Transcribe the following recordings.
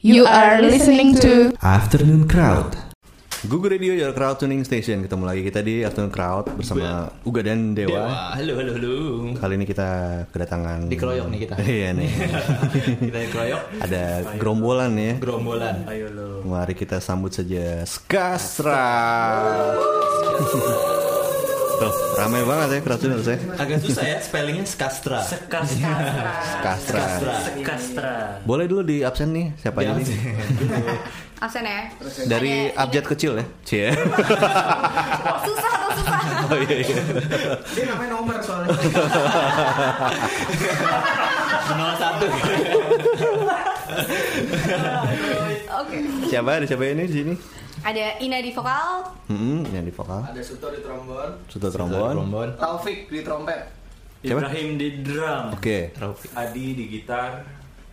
You are listening to Afternoon Crowd. Google Radio Your Crowd Tuning Station. Ketemu lagi kita di Afternoon Crowd bersama Uga dan Dewa. Dewa, halo halo halo. Kali ini kita kedatangan Dikeroyok nih kita. iya nih. kita dikeroyok. Ada gerombolan ya. Gerombolan. Ayo lo. Mari kita sambut saja Skastra. Tuh, ramai banget ya crowd tuners ya. Agak susah ya spellingnya Skastra. Skastra. Skastra. Kastra. Boleh dulu di absen nih siapa aja nih? absen ya. Dari abjad kecil ya. Cie. Susah atau susah? Oh iya iya. Dia namanya nomor soalnya. 01. Oke. Siapa ada siapa ini di sini? Ada Ina di vokal, Hmm, yang di vokal. Ada Suto di trombon, Suto trombon. Trombon. Taufik di trompet. Ibrahim di drum, Oke. Adi di gitar,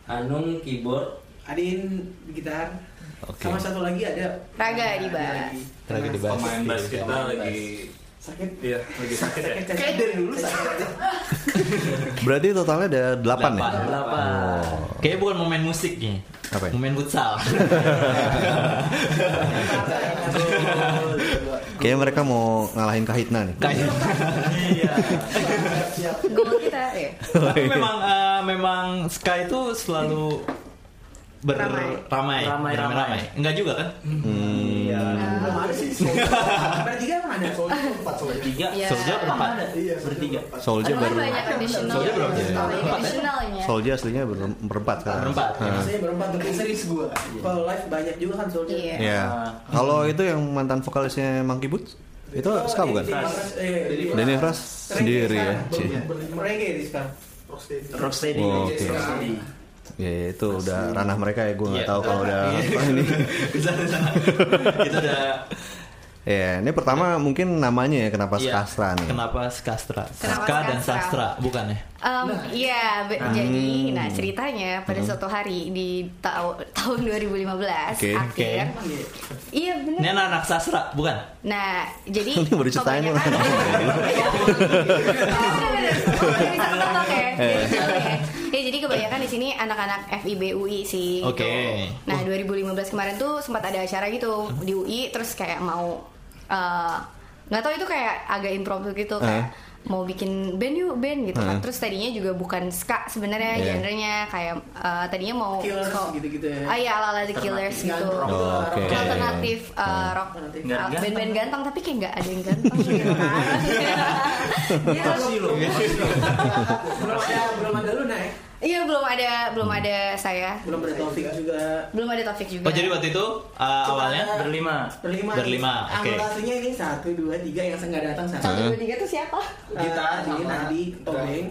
Anung keyboard Adin di gitar. Oke. Sama satu lagi ada Raga di bass. Lagi di bass. pemain bass kita lagi sakit. iya lagi sakit ya. Kayak dari dulu sakit. Berarti totalnya ada 8 ya? Delapan. delapan. Kayaknya bukan pemain musik nih. Apa ya? Pemain futsal. Kayaknya mereka mau ngalahin Kahitna nih. Kayak. Gol kita ya. Tapi memang eh, memang Sky itu selalu Ramai. berramai, Ramai, ramai. Enggak juga kan? Hmm. Belum ada sih. Bertiga emang ada. bertiga Iya. Solskjaer berempat. Iya, bertiga Soldier baru. Soldier berapa Empat ya? additionalnya. Soldier aslinya ber- berempat sekarang. Berempat. Maksudnya berempat tapi serius gua. Kalau live banyak juga kan Soldier. Iya. Iya. Kalau itu yang mantan vokalisnya Monkey Boots, itu ska bukan? Eh, Denny Fras sendiri ya. Reggae di sekarang. Rocksteady Oh, oke. Rocksteady. Ya, ya, itu udah ranah mereka ya. Gue nggak Iya. tahu kalau udah Iya. apa ini. Bisa, bisa. Itu udah Ya, ini pertama mungkin namanya ya kenapa Iya. Skastra nih. Kenapa Skastra? Kenapa Ska dan Skastra? Sastra, bukan ya? Em, Iya, be- jadi nah ceritanya pada suatu hari di ta- tahun 2015 Oke. akhir. Iya benar. Ini anak-anak sastra, bukan? Nah, jadi Ini baru ceritain nih. Ya. Jadi. Ya, kebanyakan di sini anak-anak FIB UI sih. Oke. gitu. Nah, 2015 kemarin tuh sempat ada acara gitu di UI terus kayak mau eh, nggak tahu itu kayak agak impromptu gitu kayak mau bikin band yuk band gitu kan. Eh. Terus tadinya juga bukan ska sebenarnya Iya. genrenya kayak eh, tadinya mau Killers kok- gitu-gitu ya. Ah iya ala-ala The Killers gitu. Oh, oke. Alternatif rock uh, ganteng. band-band ganteng tapi kayak nggak ada yang ganteng gitu kan. Gitu. Belum ada belum ada lu naik. Iya belum ada belum ada saya Belum ada Taufik juga. belum ada Taufik juga. Oh jadi waktu itu uh, awalnya berlima Berlima. Berlima, oke. Anggota aslinya ini satu, dua, tiga yang nggak datang satu. satu dua tiga tuh siapa? Kita di Nadi, Tobeng,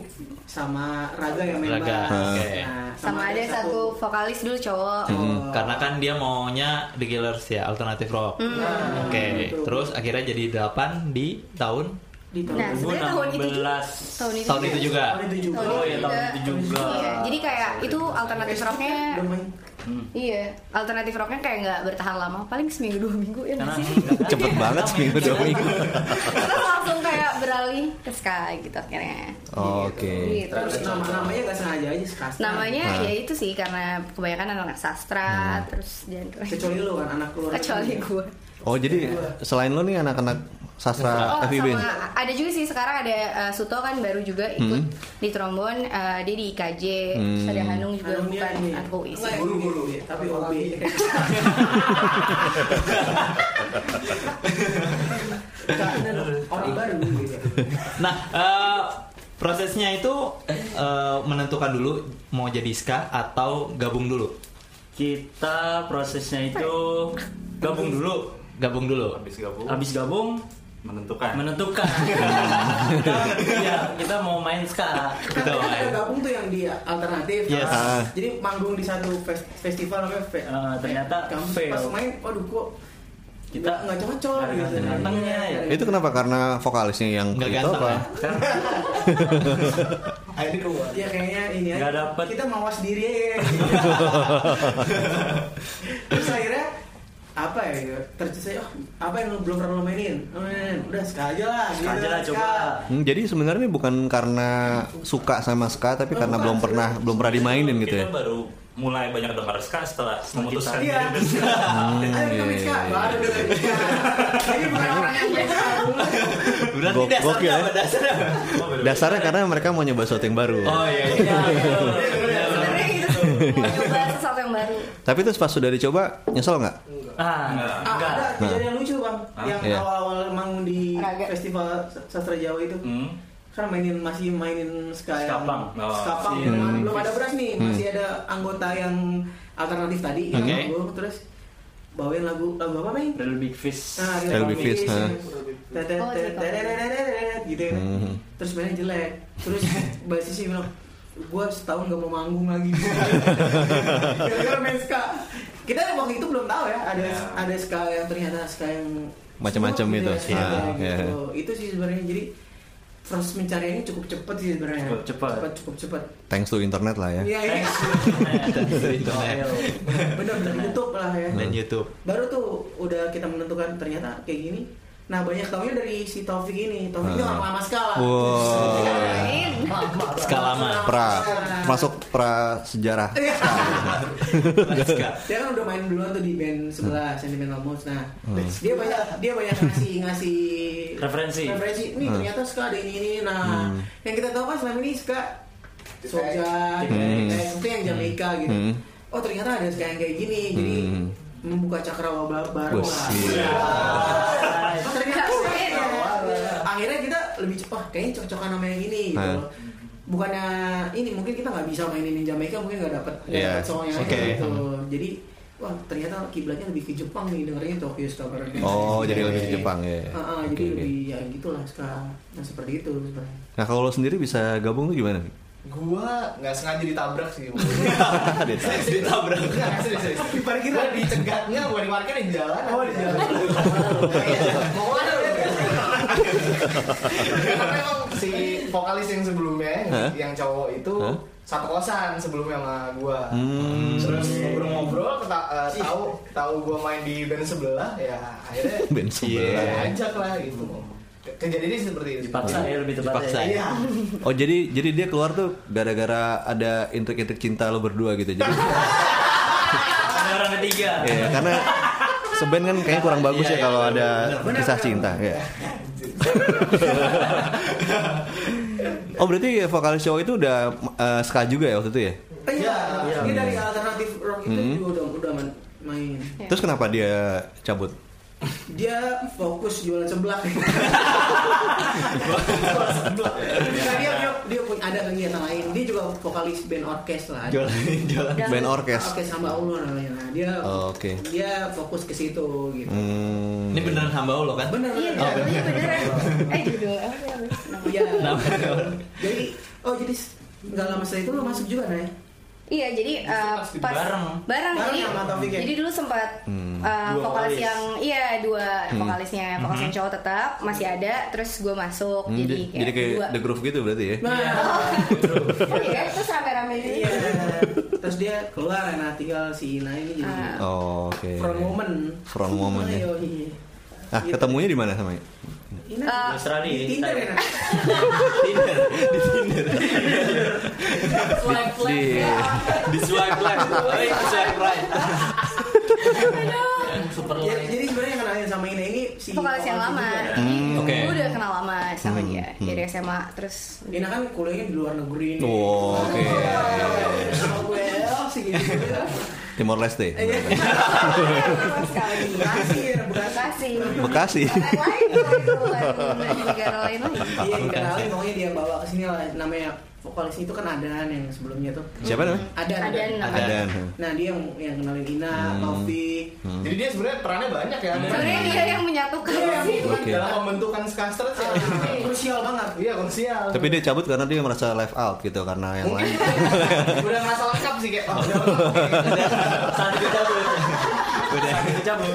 sama Raga yang main Raga, bass. oke. Nah, Sama ada satu vokalis dulu cowok. Hmm, karena kan dia maunya The Killers ya, alternatif rock. Hmm. Nah, Oke, gitu. terus akhirnya jadi 8 di tahun di tahun Nah, sebenarnya tahun itu juga. 2016 Tahun itu. tahun itu juga. tahun itu juga. Oh, iya, tahun itu juga. Iya, jadi kayak itu alternatif rocknya. Belum main. Iya, alternatif rocknya kayak nggak bertahan lama, paling seminggu dua minggu ya sih. Cepet banget seminggu dua minggu. Terus langsung kayak beralih ke ska gitu akhirnya. Oh, Oke. Gitu. Terus nama namanya nggak sengaja aja Skasta. Namanya Nah. ya itu sih karena kebanyakan anak-anak sastra terus genre. kecuali lu kan anak keluar. Kecuali gue. Oh jadi selain lo nih anak-anak sastra Oh, FIB sama ada juga sih sekarang ada uh, Suto kan baru juga ikut Hmm. di trombon, uh, dia di IKJ, Hmm. ada Hanung juga Hanung bukan ini. anak UI sih. Nggak, guru-guru ya, tapi OB. Orang baru gitu. Nah, eh, prosesnya itu eh, menentukan dulu mau jadi ska atau gabung dulu. kita prosesnya itu gabung dulu Gabung dulu. Habis gabung habis gabung menentukan. menentukan kita, ya, kita mau main ska Kan Betul. ada gabung tuh yang di alternatif. Yes. Ah. Jadi manggung di satu fes- festival namanya fe- Eh, ternyata kamu pas main, waduh kok Kita kita nggak cocok gitu. gantengnya ya Itu kenapa? Karena vokalisnya yang Nggak itu ganteng apa? ya? Akhirnya keluar. Ya kayaknya ini ya. Dapet. Kita mawas diri ya. Terus akhirnya apa ya tercetusnya oh, apa yang lu belum pernah lo mainin Oh, mainin. udah ska aja lah Ska gitu, aja lah, ska. coba. Hmm, jadi sebenarnya bukan karena suka sama ska tapi Oh, karena bukan, belum pernah sebenarnya. belum pernah dimainin gitu ya. Kita baru mulai banyak dengar ska setelah memutuskan Iya. diri berska. Ayo kita iya, ska, iya. baru udah main ska. Jadi bukan orang yang main ska. Berarti Gok- dasarnya ya. apa dasarnya? Oh, karena mereka mau nyoba sesuatu yang baru. Oh iya iya. Gitu mau nyoba sesuatu yang baru. Tapi terus pas sudah dicoba nyesel nggak? Ah, Enggak. Ah, enggak. ada kejadian lucu bang, yang Iya. awal-awal manggung di Raga. festival sastra Jawa itu, Hmm. kan mainin masih mainin ska yang Skapang. Oh. skapang yang Hmm. belum ada beras nih, masih ada anggota yang alternatif tadi yang Oke. manggung, terus bawain lagu lagu apa main? Little Big Fish. Nah, Little Big Fish, gitu. Hmm. Terus mainnya jelek. Terus basisnya bilang, gue setahun gak mau manggung lagi. Gara-gara main ska. Kita waktu itu belum tahu ya, ada Ya. ada ska yang ternyata ska yang Macam-macam itu. ya, Ah, gitu. Itu sih sebenarnya jadi proses pencariannya cukup cepet sih sebenarnya. Cukup cepet. Cepet, cukup cepet. Thanks to internet lah ya. Iya, iya. Internet Bener-bener YouTube lah ya. dan YouTube. baru tuh udah kita menentukan ternyata kayak gini nah banyak taunya dari si Taufik ini Taufik itu Ah. orang lama skala Wow. Skala lama. Pra masuk pra sejarah. Iya. Dia kan udah main duluan tuh di band sebelah Sentimental Moves nah Hmm. dia banyak dia banyak ngasih ngasih Referensi. referensi nih ternyata ska ada ini ini nah Hmm. yang kita tahu kan selama ini ska Soja, Hmm. itu yang Jamaica gitu. Hmm. Oh ternyata ada yang kayak gini, jadi Hmm. Membuka cakrawala baru lah. iya. Ya. akhirnya kita lebih cepat kayaknya cocok-cocokan sama yang ini gitu. Hah. Bukannya ini mungkin kita nggak bisa mainin Jamaica mungkin nggak dapat nggak Iya, dapat song yang oke. gitu. Jadi wah ternyata kiblatnya lebih ke Jepang nih dengerin Tokyo Star. Oh, jadi lebih ke Jepang ya. Ah, ah, Oke, jadi oke. lebih ya gitulah sekarang. Nah seperti itu sebenarnya. Nah kalau lo sendiri bisa gabung tuh gimana? Gua nggak sengaja ditabrak sih. Ditabrak. Nggak, serius, serius. Di parkiran? Gua dicegatnya, bukan di parkir di jalan. Oh, di jalan. Mau mana lu? Karena memang si vokalis yang sebelumnya, yang cowok itu satu kosan sebelumnya sama gua. Hmm. Terus ngobrol-ngobrol, eh, tahu tahu gua main di band sebelah, ya akhirnya Band sebelah. ya, ajak lah gitu. Kejadiannya seperti itu. Dipaksa ya lebih tepatnya. Dipaksa. Iya. Oh jadi jadi dia keluar tuh gara-gara ada intrik-intrik cinta lo berdua gitu. Jadi Ada orang ketiga. ya karena seben kan kayaknya kurang bagus Iya, ya iya, kalau benar, ada benar. kisah cinta ya. oh berarti vokalis cowok itu udah eh, ska juga ya waktu itu ya? Iya, Iya. dia dari alternatif rock itu Hmm. juga udah udah main- main. Ya. Terus kenapa dia cabut? Dia fokus jualan seblak. Nah, dia, dia, dia punya ada kegiatan lain. Dia juga vokalis band orkes lah. Jualan jualan. Dan- Band orkes. Orkes hamba Allah namanya. Nah, dia Oh, oke. dia fokus ke situ gitu. Hmm. Ini beneran hamba Allah kan? Bener Iya, bener. judulnya beneran. Eh judul apa. Iya. Nama- Jadi oh jadi nggak lama setelah itu lo masuk juga nih. Iya, jadi uh, Pasti pas bareng. bareng, Bareng jadi, sama Taufik ya? jadi dulu sempat Hmm. uh, Dua vokalis vokalis. yang iya dua vokalisnya, vokalis yang cowok tetap masih ada, terus gue masuk Hmm, jadi j- kayak, jadi kayak dua. The Groove gitu berarti ya? Nah, Oh iya, terus rame-rame gitu. iya. Terus dia keluar, nah tinggal si Ina ini jadi Ah. Oh, oke. front woman. Front woman ya. Ayo, iya. Ah, Gitu. ketemunya di mana sama Ina Eh, Di Australia, di di Tinder ya. Tinder, di Tinder, Flag, flag, Di di swipe left, di swipe right. Super Ya, jadi sebenarnya yang kenalin sama Ina ini si vokalis yang lama. Hmm, oke. gue udah kenal lama sama Hmm, dia hmm. dari SMA terus Ina kan kuliahnya di luar negeri nih. Oh, oke. Sama gue sih gitu. Timor Leste. Iya. Bekasi, Bekasi. Bekasi. Negara lain negara lain lagi. Iya, dia bawa ke sini lah namanya vokalis itu kan Adan yang sebelumnya tuh. Siapa namanya? Adan. Adan namanya. Adan. Nah, dia yang, yang kenalin Ina, Hmm. Taufik. Jadi dia sebenarnya perannya banyak ya. Sebenarnya dia yang menyatukan sih. Oke. Dalam pembentukan Skasters ya. Krusial banget. Iya, krusial. Tapi dia cabut karena dia merasa live out gitu karena yang lain. udah ngerasa lengkap sih kayak oh udah lengkap. Saat itu cabut. Udah Saat itu cabut.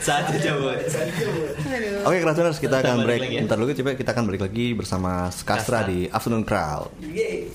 saat itu cabut. Aduh. Oke, Kratuners, kita Kita akan break. lagi ya. Bentar dulu, coba kita akan balik lagi bersama Skastra di Afternoon Crowd. Yeay.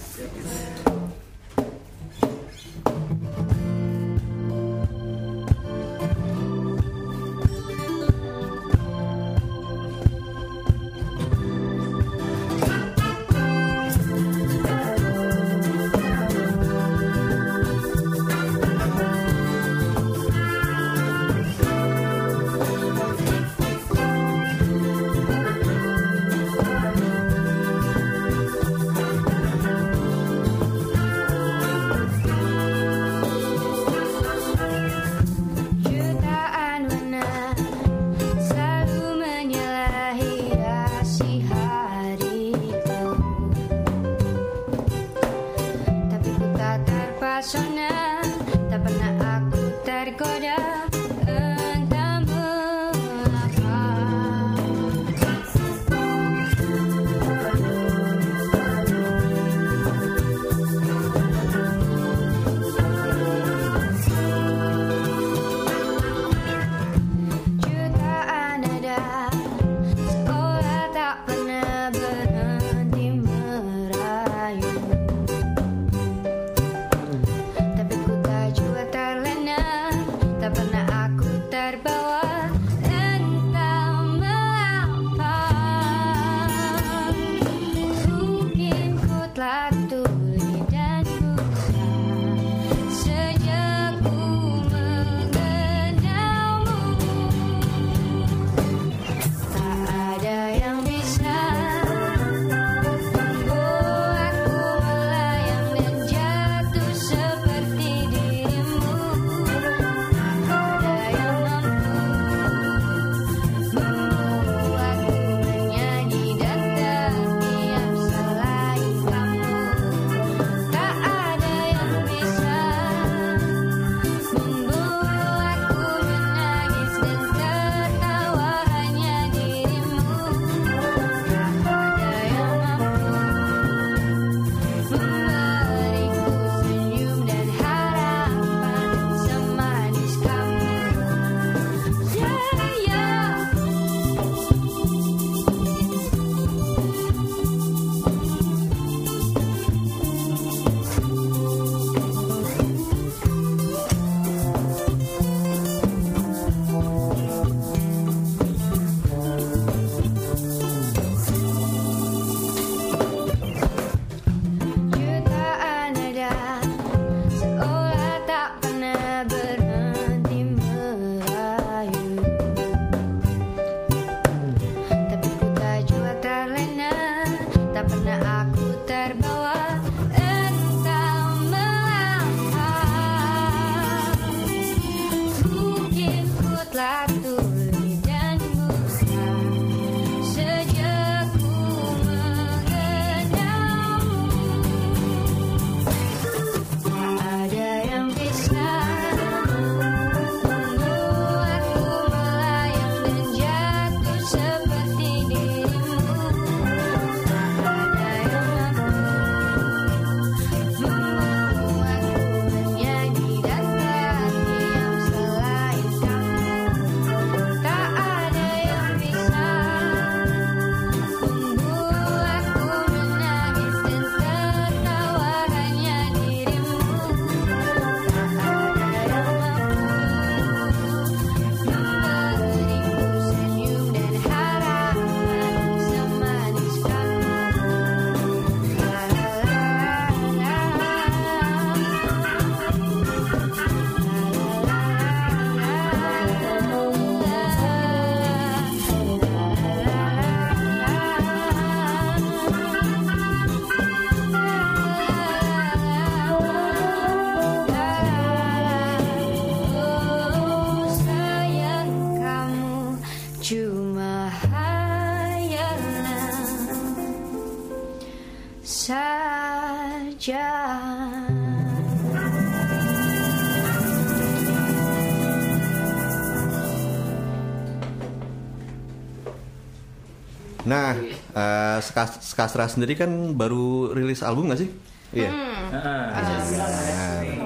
Nah, eh, Ska- Skastra sendiri kan baru rilis album gak sih? Iya.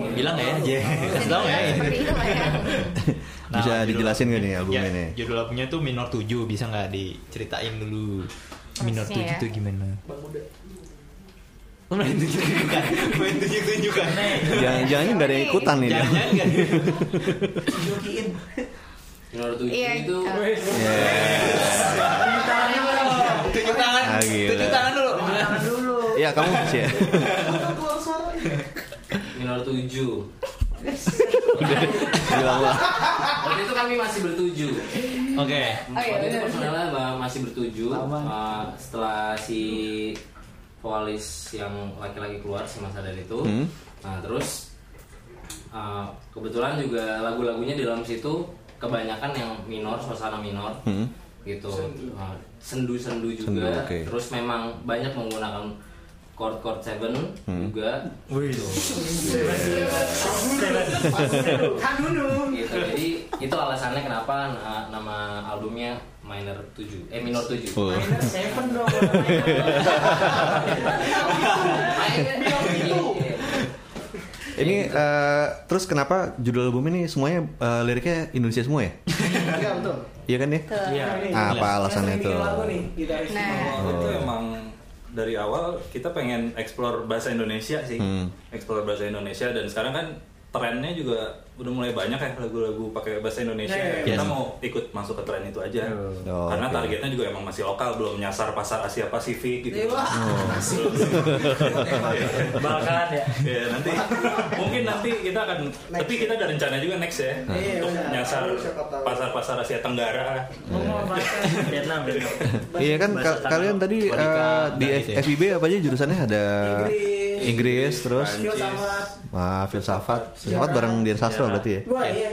Bilang ya, aja. Kasih tahu ya. Seperti itu lah ya. Bisa judul dijelasin nggak nih albumnya- ya? Judul albumnya tuh Minor 7, bisa nggak diceritain dulu? Minor Maksudnya 7 ya? tuh gimana? Oh, main tunjuk-tunjukkan. Main tunjuk-tunjukkan. Jangan-jangan nggak ada yang ikutan nih. Jangan-jangan nggak ada. Jokiin. Minor tujuh Iya, itu Tunjuk tangan. Ah, gila. Tunjuk tangan dulu. Tangan dulu. Iya kamu sih. ya? minor tujuh. Bilang lah. Waktu itu kami masih bertujuh. Oke. Oh, iya, Waktu itu ma- masih bertujuh. Uh, setelah si vokalis yang laki-laki keluar si Mas Adar itu. Hmm. Nah terus uh, kebetulan juga lagu-lagunya di dalam situ kebanyakan yang minor, suasana minor. Hmm. Gitu Uh, sendu-sendu Sendu, juga oke. terus memang banyak menggunakan chord chord seven Hmm. juga Wih. Dulu. gitu jadi itu alasannya kenapa na- nama albumnya minor 7 eh minor 7 Oh. Minor seven dong. Ini eh, terus kenapa judul album ini semuanya eh, liriknya Indonesia semua ya? Iya betul. Iya kan ya? Iya. Ah, apa alasannya bikin lagu nih, gitaris. Nah. Itu emang dari awal kita pengen explore bahasa Indonesia sih, Hmm. explore bahasa Indonesia dan sekarang kan trennya juga udah mulai banyak ya lagu-lagu pakai bahasa Indonesia. Iya, iya, Kita iya. mau ikut masuk ke tren itu aja, Oh, karena targetnya juga emang masih lokal, belum nyasar pasar Asia Pasifik gitu. Iya, Wah. Bakalan ya. Ya nanti mungkin nanti kita akan, tapi kita ada rencana juga next ya Iya, untuk benar. nyasar pasar-pasar Asia Tenggara. Ngomong bahasa Vietnam, Vietnam. Iya kan kalian tadi eh, di ya. FIB apa aja jurusannya ada Inggris. Inggris terus ah, filsafat. Filsafat bareng Dian Sastro Sejarah. berarti ya. gua iya.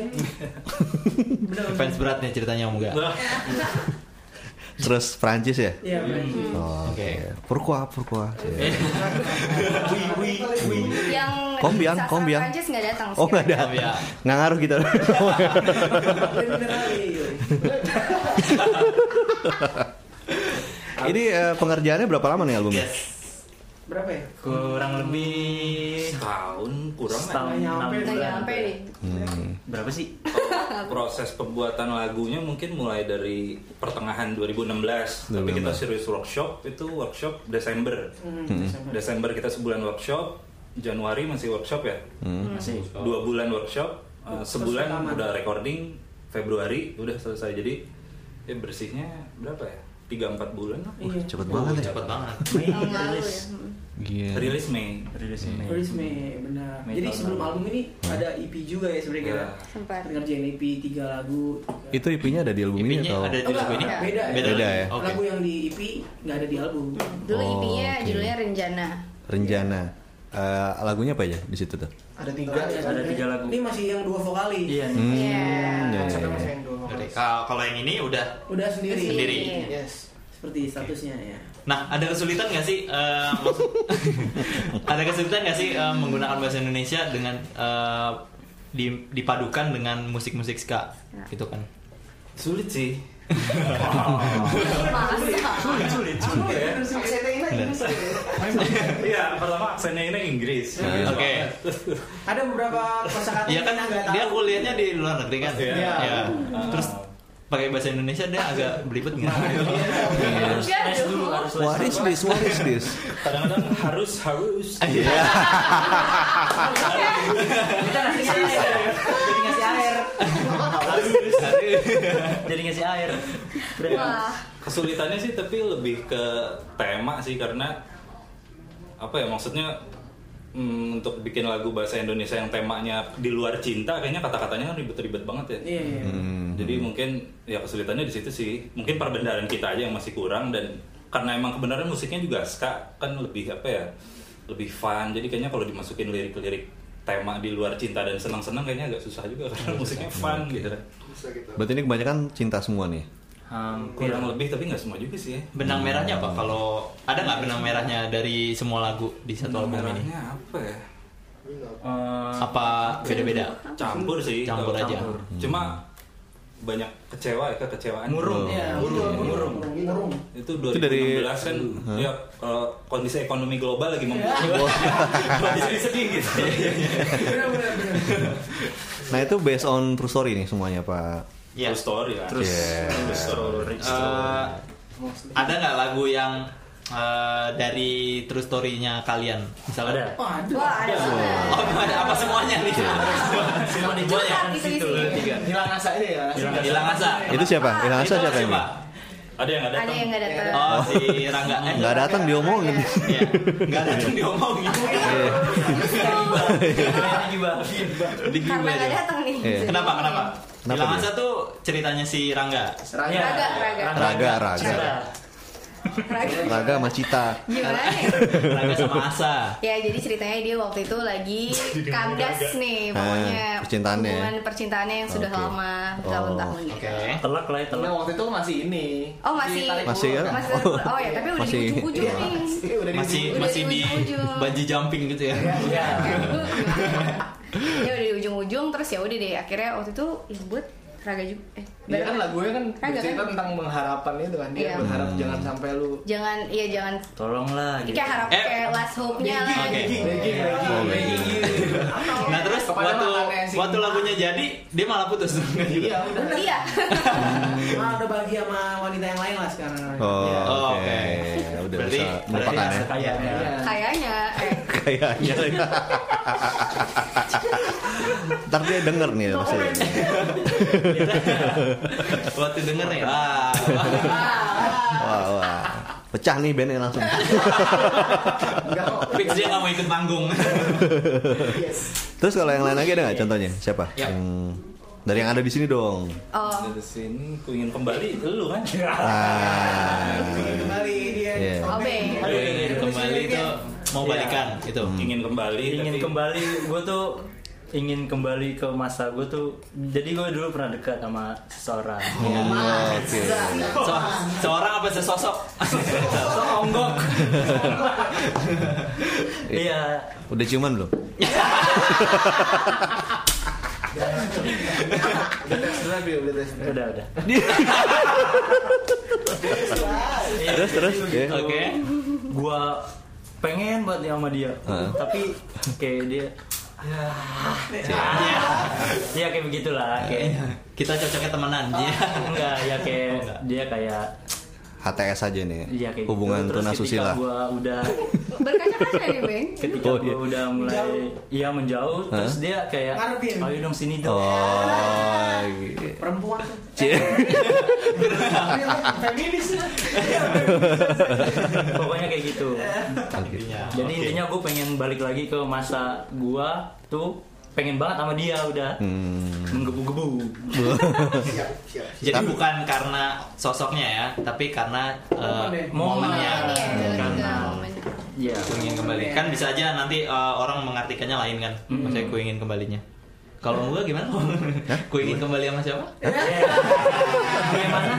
Bener. Fans berat nih ceritanya Om Ga. Terus Prancis ya? Iya, bener. Oh, Oke. Pourquoi, pourquoi? Yang Kombiang, sastra Kombiang. Prancis nggak datang. Oh nggak ada, iya. nggak ngaruh kita. Bener kali. Ini eh, pengerjaannya berapa lama nih albumnya? Berapa ya? Kurang lebih Tahun kurang setahun nyampe, enam Nggak bulan. nyampe nih. Hmm. Berapa sih? proses pembuatan lagunya mungkin mulai dari pertengahan 2016 tapi 2016. kita serius workshop itu workshop Desember Hmm. Desember kita sebulan workshop Januari masih workshop ya Hmm. Masih. dua bulan workshop uh, sebulan rekaman. udah recording Februari udah selesai jadi ya bersihnya berapa ya tiga empat bulan lah Iya. Cepet banget ya. Cepet banget. Ya. Hmm. Gila. rilis Mei Rilis ini. Chris May, benar. Mei Jadi sebelum album ini ada EP juga ya sebenarnya kita. Ya. Sempat. Ngerjain EP tiga lagu. Itu IP-nya ada di album ini IP-nya atau? ada di Oh, lagu ini? enggak, beda. Beda, ya? Oke. Lagu yang di EP nggak ada di album. Dulu Oh, IP-nya oke. judulnya Renjana. Renjana. Eh, lagunya apa aja di situ tuh? Ada tiga. Ada tiga lagu. Ini masih yang dua vokali. Iya. Hmm, Iya. ya, ya, ya. Kalau yang ini udah Udah sendiri. Sendiri. Yes. Seperti statusnya ya. Nah, ada kesulitan nggak sih? eh, maksud- ada kesulitan nggak sih eh, menggunakan bahasa Indonesia dengan eh, di- dipadukan dengan musik-musik ska gitu kan? sulit sih Masa? sulit sulit sulit ya ya. Iya, pertama aksennya ini Inggris. Oke. Ada beberapa kosakata Iya kan yang dia kuliahnya di luar negeri kan? Iya. Ya. Terus pakai bahasa Indonesia dia agak belibet nggak? Enggak dulu. What is this? What is this? Kadang-kadang harus harus. Iya. Kita ngasih air. Jadi ngasih air. Jadi ngasih air. Wah. Kesulitannya sih tapi lebih ke tema sih karena apa ya maksudnya hmm, untuk bikin lagu bahasa Indonesia yang temanya di luar cinta kayaknya kata-katanya kan ribet-ribet banget ya. Iya, iya. Hmm. Jadi mungkin ya kesulitannya di situ sih. Mungkin perbendaharaan kita aja yang masih kurang dan karena emang kebenaran musiknya juga ska kan lebih apa ya? Lebih fun. Jadi kayaknya kalau dimasukin lirik-lirik tema di luar cinta dan senang-senang kayaknya agak susah juga karena musiknya fun gitu. Bisa gitu. Berarti ini kebanyakan cinta semua nih. Hampir. Kurang lebih tapi nggak semua juga sih ya. Benang merahnya apa? Kalau ada nggak benang merahnya dari semua lagu di satu album ini? Merahnya apa ya? Apa beda-beda? Campur sih. Campur kalau aja. Cuma banyak kecewa ya kekecewaan. Murung. Iya, Murung. murung. Murung. Itu Itu dari- 2016 kan ya kalau kondisi ekonomi global lagi memburuk. Jadi sedih gitu. Benar, benar, benar. Nah itu based on true story nih semuanya Pak. Iya. True story lah. Terus Yeah. True story. eh, ada nggak lagu yang eh, dari true story-nya kalian? Misalnya ada. Wah, ada. Wah, ada. Oh, ada apa semuanya nih? Semua curhat gitu isinya. Hilang asa ini ya. Hilang asa. Itu siapa? Hilang asa siapa ini? Ada yang nggak Ada datang. yang nggak datang. Oh, si Rangga. Eh, Nggak datang diomongin. Iya. Nggak datang diomongin. Karena nggak datang nih. Iya. Kenapa? Kenapa? Kenapa asa tuh ceritanya si Rangga. Seraya. Raga, raga. Raga, raga. Raga. Sama Cita. Gimana ya? Raga sama Asa. Ya jadi ceritanya dia waktu itu lagi kandas nih pokoknya Ah, percintaannya. hubungan percintaannya yang sudah Oke. lama bertahun-tahun ya. Oke. telak lah ya Nah, telak waktu itu masih ini. Oh masih tarik Masih ya? ulur. masih oh ya tapi udah Masih- di ujung-ujung Iya, nih. masih, udah di Masih Udah masih di bungee jumping gitu ya. Iya. ya udah di ujung-ujung terus ya udah deh akhirnya waktu itu buat raga juga eh Dia kan lagunya kan Raga, bercerita kan? tentang pengharapan itu kan. Dia Iya. berharap jangan sampai lu jangan iya jangan tolonglah gitu kayak harap Eh. kayak last hope-nya lah Oke. gitu. begging, begging, Oh. Nah terus Kepada waktu waktu lagunya jadi dia malah putus. Iya, udah. iya Mah udah bagi sama wanita yang lain lah sekarang. Oh, Oh, oke. oke. Udah Berarti- bisa melupakan ya. kayaknya Iya. kayaknya eh Kayaknya lagi. Ntar dia denger nih pasti. waktu denger nih, wah, wah. Pecah nih bandnya langsung. Enggak fix dia nggak mau ikut manggung. Yes. Terus kalau yang lain lagi ada nggak contohnya? Siapa? Ya. Yang dari yang ada di sini dong. oh Dari sini ku ingin kembali lu kan. Ah. Kembali dia. Obe Aduh, ingin kembali itu mau balikan itu. Ingin kembali ingin tapi kembali gue tuh ingin kembali ke masa gue tuh jadi gue dulu pernah dekat sama seseorang Hmm, Oke. So, seorang apa sesosok? Seonggok. iya Udah ciuman belum? Udah ya, udah udah Terus terus. Oke. Oke. gue pengen ya sama dia Heeh. tapi kayak dia ya kayak begitulah kayak Kita cocoknya temenan. Iya. enggak ya kayak Oh, enggak. dia kayak HTS aja nih. Iya kayak Hubungan gitu. Terus tuna susila. gua udah berkaca-kaca nih beng ketika Oh, gua iya. udah mulai iya menjauh terus dia kayak Ngarepin. ayo dong sini dong Oh. gitu. Perempuan tuh. Cie. Feminis. pokoknya kayak gitu Oke. jadi Oke. intinya gue pengen balik lagi ke masa gua tuh pengen banget sama dia udah Hmm. menggebu-gebu Jadi bukan karena sosoknya ya, tapi karena uh, momennya. Iya, iya, Karena ya ingin kembali. Kan bisa aja nanti uh, orang mengartikannya lain kan. Maksudnya ku ingin kembalinya. Kalau gua gimana? ku ingin kembali sama siapa? gimana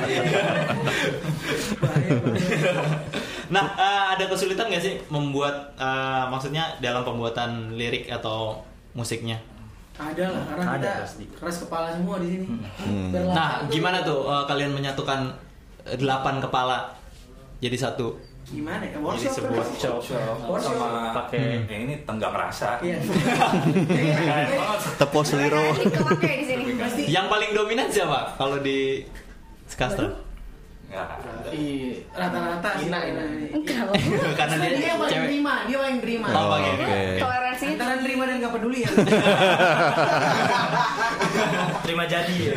Nah, uh, ada kesulitan nggak sih membuat uh, maksudnya dalam pembuatan lirik atau musiknya? Ada lah, karena Ada kita pasti. keras kepala semua di sini. Hmm. Berlatih Nah, tuh gimana tuh uh, kalian menyatukan uh, delapan kepala jadi satu? Gimana ya? Jadi Workshop kan? sebuah cowok Workshop. sama Pakai- yang ini tenggak rasa. Iya. Tepos liro. Yang paling dominan siapa kalau di Skastra? Ya. Iya. rata-rata sih. Ina, Ina. enggak Karena dia, Dia yang paling terima, dia paling terima. Oh, oke. Oke. toleransinya Antara terima dan gak peduli ya. terima jadi ya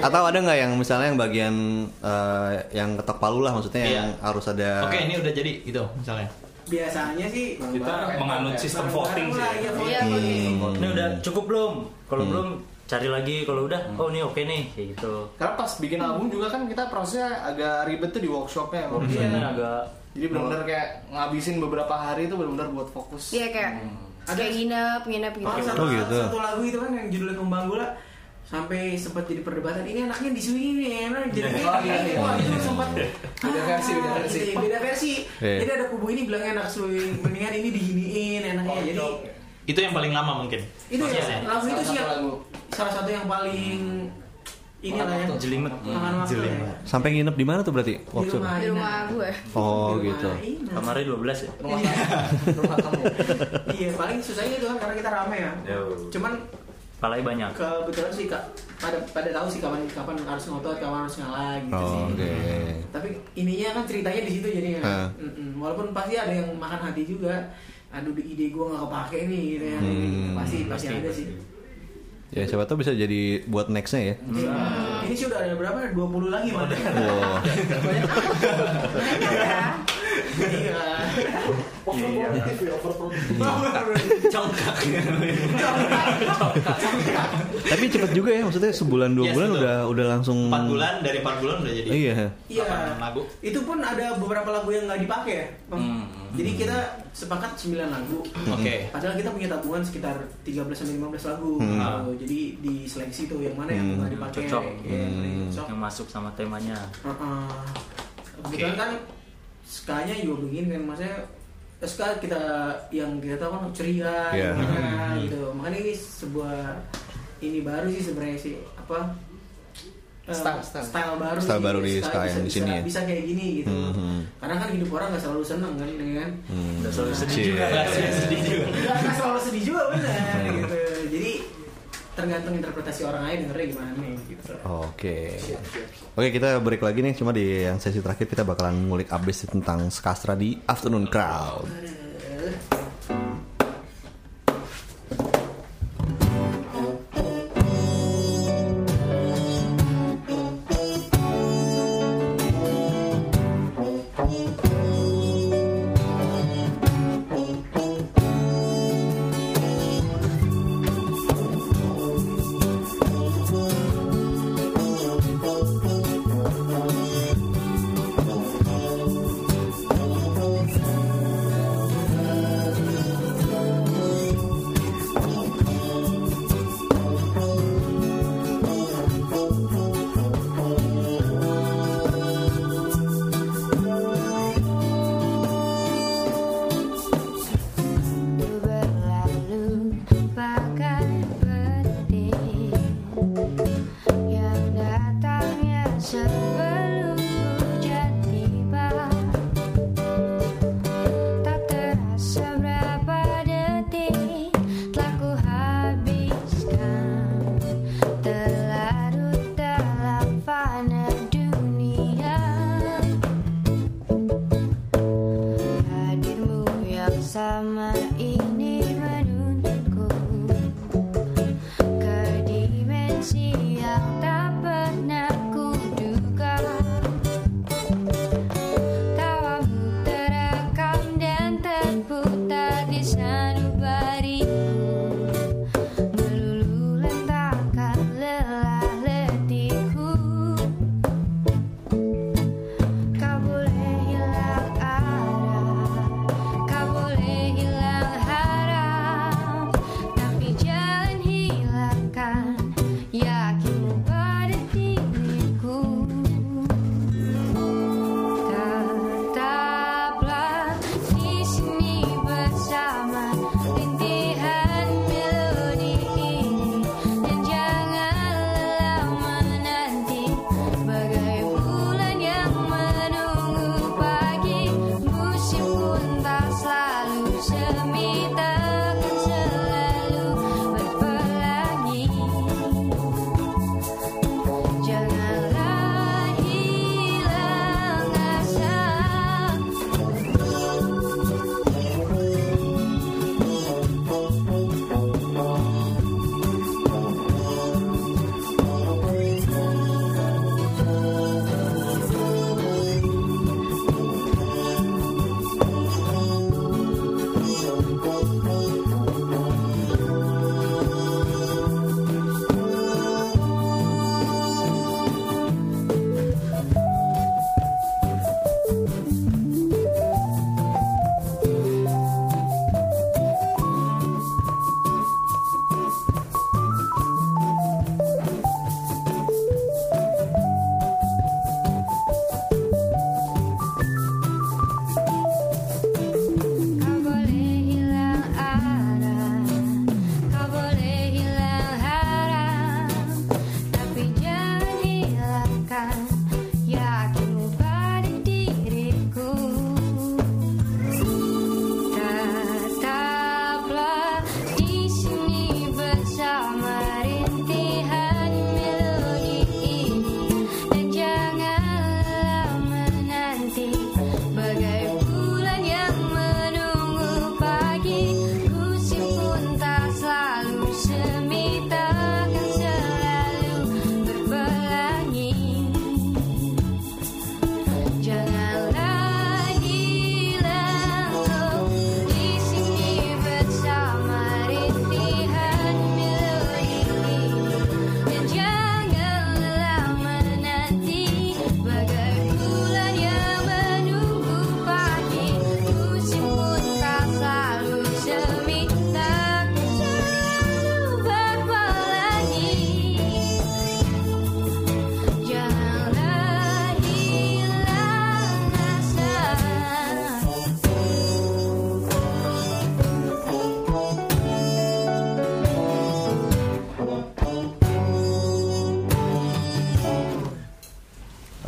Atau ada nggak yang misalnya yang bagian eh, yang ketok palu lah maksudnya Iya. yang harus ada Oke, ini udah jadi gitu misalnya. Biasanya sih Kita menganut sistem voting sih. Iya, Iya, voting. Hmm. ini udah cukup belum kalau belum cari lagi kalau udah oh ini oke nih kayak gitu Karena pas bikin album juga kan kita prosesnya agak ribet tuh di workshopnya. emang. Urusannya agak Jadi benar-benar kayak ngabisin beberapa hari itu benar-benar buat fokus. Iya kayak kayak nginep nginep gitu Kalau satu, Oh, gitu. satu lagu itu kan yang judulnya Kembang Gula sampai sempat jadi perdebatan ini anaknya disuyi nih enak jadi Oh, iya, iya. wah itu sempat Beda versi, beda Ah, versi. gitu, beda versi Iya. jadi ada kubu ini bilang enak suyi mendingan ini diginiin enaknya jadi Itu yang paling lama mungkin. itu ya lagu itu sih yang salah satu yang paling ini lah yang jelimet waktu ya sampai nginep di mana tuh berarti di workshop? rumah di rumah gue Oh Di rumah gitu. Ina. kamarnya 12 ya Rumah kamu. Rumah kamu. iya paling susahnya itu kan karena kita rame ya Yo. cuman palanya banyak kebetulan sih kak pada pada tahu sih kapan kapan harus ngotot kapan harus ngalah gitu sih Oh, oke. tapi ininya kan ceritanya di situ jadi Hah. mm-mm. walaupun pasti ada yang makan hati juga aduh ide gue nggak kepake nih gitu ya Hmm. pasti pasti ada sih Ya siapa tahu bisa jadi buat nextnya ya. ini sih udah ada berapa 20 lagi malah Wow. banyak ya Iya. Overproduktif ya, overproduktif. Congkak. Tapi cepet juga ya maksudnya sebulan dua Yes, bulan betul. udah udah langsung. Empat bulan dari empat bulan udah jadi. Iya. Iya. Lagu. Itu pun ada beberapa lagu yang nggak dipakai ya. Bang. Hmm. Jadi kita sepakat 9 lagu. Oke. Padahal kita punya tabungan sekitar 13 sampai 15 lagu. Hmm. gitu. Jadi di seleksi tuh yang mana yang Hmm. nggak dipakai. Cocok. Iya, Hmm. cocok. yang masuk sama temanya Heeh. Kebetulan kan skanya juga begini kan maksudnya ska kita yang kita tahu kan ceria Iya. gimana gitu. Makanya ini sebuah ini baru sih sebenarnya sih apa eh, Style, style. baru Style baru di ska bisa- yang di bisa- sini ya. bisa kayak gini gitu Mhm. karena kan hidup orang nggak selalu seneng kan ya kan Hmm. Udah selalu sedih juga. Nggak sih, sedih juga. nggak nggak selalu sedih juga benar Hmm. gitu jadi tergantung interpretasi orang lain dengernya gimana nih gitu Oke. Oke, kita break lagi nih. Cuma di yang sesi terakhir kita bakalan ngulik abis tentang skastra di Afternoon Crowd.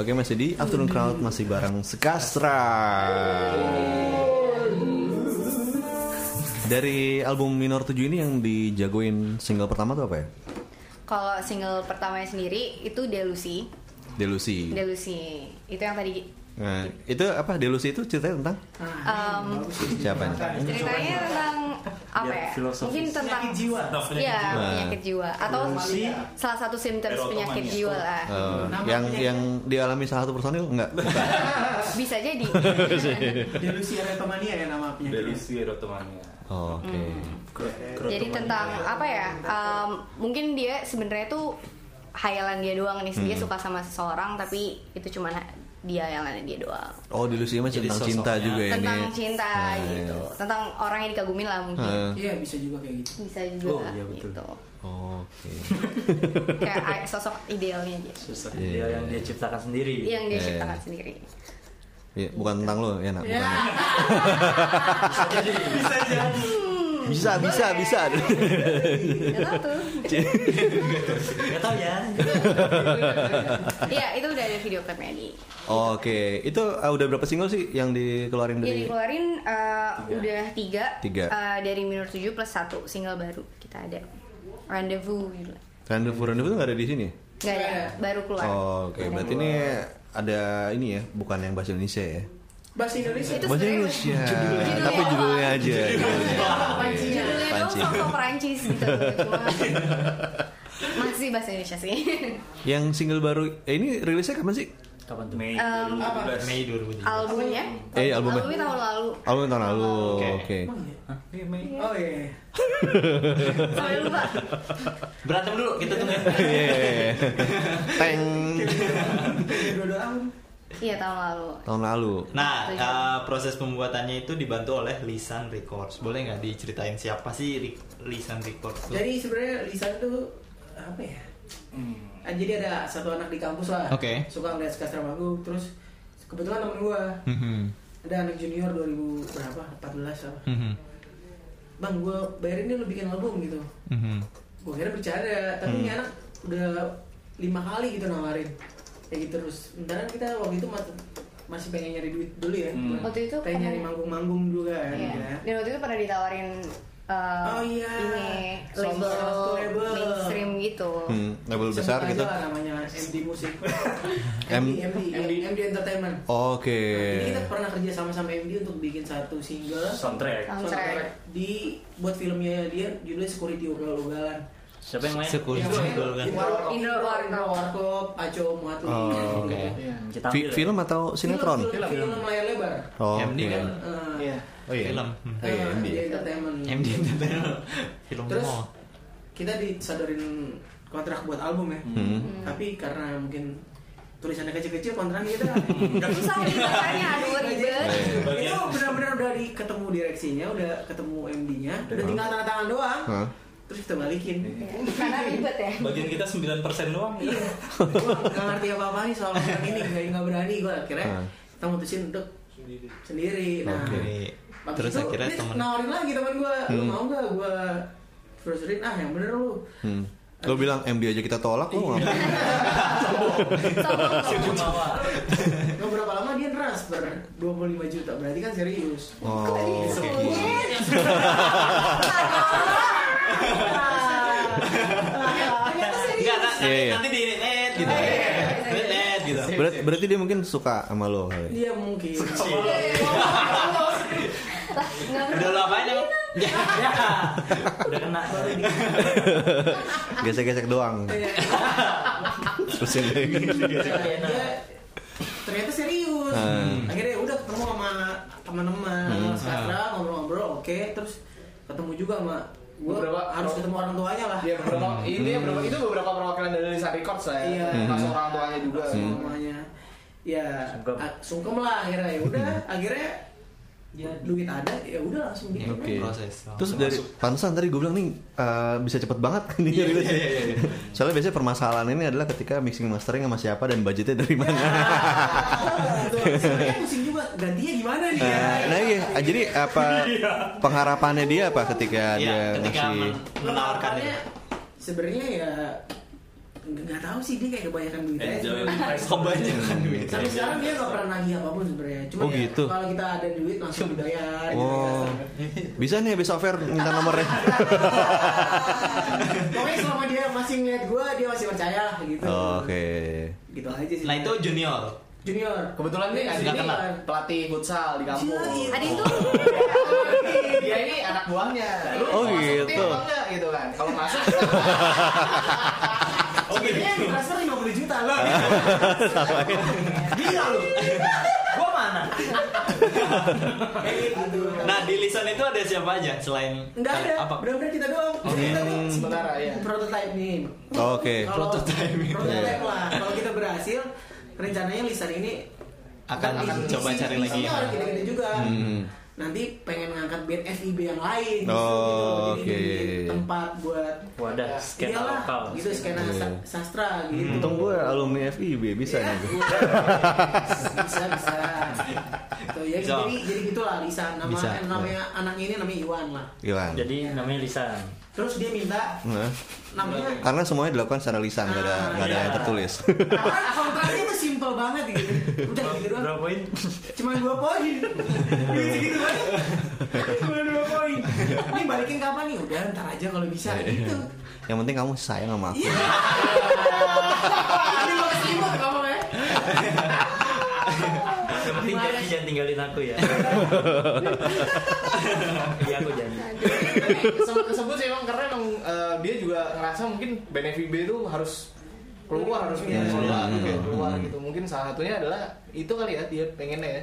Oke masih di Afternoon Crowd masih bareng Skastra. Dari album Minor 7 ini yang dijagoin single pertama tuh apa ya? Kalau single pertamanya sendiri itu Delusi. Delusi. Delusi itu yang tadi Nah, itu apa? Delusi itu ceritanya tentang um, siapa nih? ceritanya tentang apa ya? Mungkin tentang Penyakit jiwa. Iya, Nah. penyakit jiwa atau salah satu simptoms penyakit jiwa lah. Oh, yang yang dialami salah satu personil enggak? Bisa jadi. Delusi erotomania ya nama penyakitnya. Delusi erotomania. Oh, Oke. Jadi tentang apa ya? um, mungkin dia sebenarnya tuh hayalan dia doang nih. Dia suka sama seseorang tapi itu cuma dia yang dia doang. Oh, delusi mah Jadi tentang cinta sosoknya. juga ya Tentang nih. cinta Nah, gitu. iya. Tentang orang yang dikagumin lah mungkin. Iya bisa juga kayak gitu. Bisa juga gitu. Oh, Oke. Kayak ay- sosok idealnya dia. Susah. Iya. Dia yang dia ciptakan sendiri. Yang dia Iya. ciptakan sendiri. Iya, bukan tentang lo ya, nak. Bukan. Bisa, bisa, bisa. Gak tau tuh. Gak tau ya. Iya, itu udah ada video klipnya di. Oke, itu uh, udah berapa single sih yang dikeluarin dari? dikeluarin uh, udah tiga, Tiga. uh, dari Minor 7 plus satu single baru kita ada. Rendezvous. Rendezvous Rendezvous tuh nggak ada di sini? Gak ada, baru keluar. Oh, Oke, berarti ini ada ini ya, bukan yang bahasa Indonesia ya? Bahasa Indonesia Itu Bahasa Indonesia, Judulnya tapi apa? judulnya aja. Judulnya. Panci judulnya dong sosok Perancis gitu. Masih bahasa Indonesia sih. Yang single baru, eh, ini rilisnya kapan sih? Kapan tuh? Mei Um, 2017. Mei 2017. Albumnya? Eh, albumnya? Albumnya tahun lalu. Album tahun lalu, Oke. oke. Iya, Mei. Oh iya. Sampai lupa. Berantem dulu kita tunggu. Iya. Teng Dua-dua album. Iya tahun lalu. tahun lalu. Nah, uh, proses pembuatannya itu dibantu oleh Lisan Records. Boleh nggak diceritain siapa sih Ri- Lisan Records? tuh? Jadi sebenarnya Lisa tuh apa ya? Ah, jadi ada satu anak di kampus lah. Oke. Suka ngeliat Skastra Magu, terus kebetulan temen gua Mhm. ada anak junior 2000 berapa? 14 apa? Mhm. Bang, gua bayarin dia lu bikin album gitu. Mhm. Gua kira bercanda, tapi ini anak udah lima kali gitu nawarin. Kayak gitu terus. Sementara kita waktu itu mas- masih pengen nyari duit dulu ya. Hmm. Waktu itu pengen nyari manggung-manggung juga kan. Iya. ya. Dan waktu itu pernah ditawarin uh, Oh iya. ini label, label. mainstream gitu. Hmm, label Sebut besar gitu. lah namanya MD Musik. M- MD, MD, MD, MD Entertainment. Oke. Jadi kita pernah kerja sama-sama MD untuk bikin satu single Soundtrack. Soundtrack. di buat filmnya dia judulnya Security Ugal-Ugalan. Siapa yang main? Security Ugal-ugalan. Indro Warkop. Warkop, Aco Muatli. Oh, gitu. Oke. Kita Fi- film atau sinetron? Film, film, film layar lebar. Oh, MD oke. kan? Iya. Oh iya. Film. Hmm. Oh iya, MD. MD Entertainment. MD Entertainment. Film Terus mall. kita disadorin kontrak buat album ya. Hmm. Tapi karena mungkin tulisannya kecil-kecil kontraknya kita nggak aduh ribet. itu benar-benar udah di ketemu direksinya, udah ketemu MD-nya, udah tinggal tanda tangan doang. Hah? Terus kita balikin. Iya, Karena ribet ya. Bagian kita 9% doang. Iya. Nggak ngerti apa-apa nih soal kontrak ini, nggak nggak berani gue akhirnya Ah. kita mutusin untuk sendiri. Nah, Oke. Habis Terus itu, akhirnya temen nawarin lagi teman gue, lu Hmm. mau nggak gue terusin ah yang bener lu. Hmm. Lo bilang MD aja kita tolak lo ngapain? Nggak berapa lama dia transfer 25 juta, berarti kan serius. Oh, oke. Enggak, nanti, Iya, iya. nanti di net gitu. Net, net gitu. Berarti, berarti dia mungkin suka sama lo kali. Dia mungkin. Udah lo apain emang? Ya, ya. Udah kena. Gesek-gesek doang. Dia ternyata serius. Hmm. Akhirnya udah ketemu sama teman-teman, Hmm. sekarang ngobrol-ngobrol, oke, terus ketemu juga sama Beberapa- harus ketemu orang tuanya lah. Iya beberapa ini beberapa itu beberapa perwakilan dari Lisa Records lah ya. Iya. Termasuk orang tuanya juga. semuanya ya Sungkem. a- sungkem lah akhirnya ya udah akhirnya ya duit ada ya udah langsung bikin Oke. Proses. Terus dari pantesan tadi gue bilang nih eh, bisa cepet banget kan ini rilis. Soalnya biasanya permasalahan ini adalah ketika mixing mastering sama siapa dan budgetnya dari mana. sebenarnya pusing juga gantinya gimana nih ya Nah, iya, Ah, jadi apa pengharapannya dia apa ketika Iya, dia ketika ngasih men- menawarkan sebenarnya ya nggak tahu sih dia kayak kebanyakan duit aja. Enjoy. Kebanyakan duit. Sampai sekarang dia nggak pernah nagih apa pun sebenarnya. Cuma Oh, ya, gitu. kalau kita ada duit langsung dibayar. gitu Oh, kan. bisa nih besok Fer minta nomornya. Pokoknya selama dia masih ngeliat gue, dia masih percaya gitu. Oke. Gitu aja sih. Nah itu junior. junior. Kebetulan nih ini kenal. pelatih futsal di kampung. Iya. Adi itu Dia ini anak buahnya. Lu Oh, mau masuk gitu. tim enggak gitu kan? Kalau masuk Oh gitu. transfer 50 juta loh. Gila lu. Gua mana? Gitu. Nah di lisan itu ada siapa aja selain Enggak ada. apa? Benar-benar kita doang. Kita tuh sementara ya. prototype nih. Oke. Kalau- Prototype. Prototype lah. Kalau kita berhasil, rencananya lisan ini Akan coba isi- cari lagi. orang gede-gede juga. Hmm. Nanti pengen ngangkat band FIB yang lain. Oh, gitu. Jadi oke. dibikin tempat buat Wadah, skena iyalah, lokal. gitu skena sa- sastra gitu. Untung gue alumni FIB bisa Iya, nih. gue. bisa bisa Tuh, ya, Bisa. jadi jadi gitulah Lisa nama Bisa. namanya anak ini namanya Iwan lah Iwan. Jadi namanya Lisan. Terus dia minta Nah, namanya? Karena semuanya dilakukan secara lisan, nggak ada nggak ada iya. yang tertulis. kontraknya tuh simple banget gitu. Udah gitu doang. Berapa poin? cuma dua poin. Duit segitu banget cuma dua poin. Ini balikin kapan nih? Udah ntar aja kalau bisa. Gitu. Yang penting kamu sayang sama aku. Iya. ini mau selimut kamu ya Yang penting janji jangan tinggalin aku ya. Iya aku janji. Kesebut sih emang karena emang eh, dia juga ngerasa mungkin band FIB itu harus keluar harus punya Hmm. soda Hmm. gitu, keluar gitu. Mungkin salah satunya adalah itu kali ya dia pengennya ya.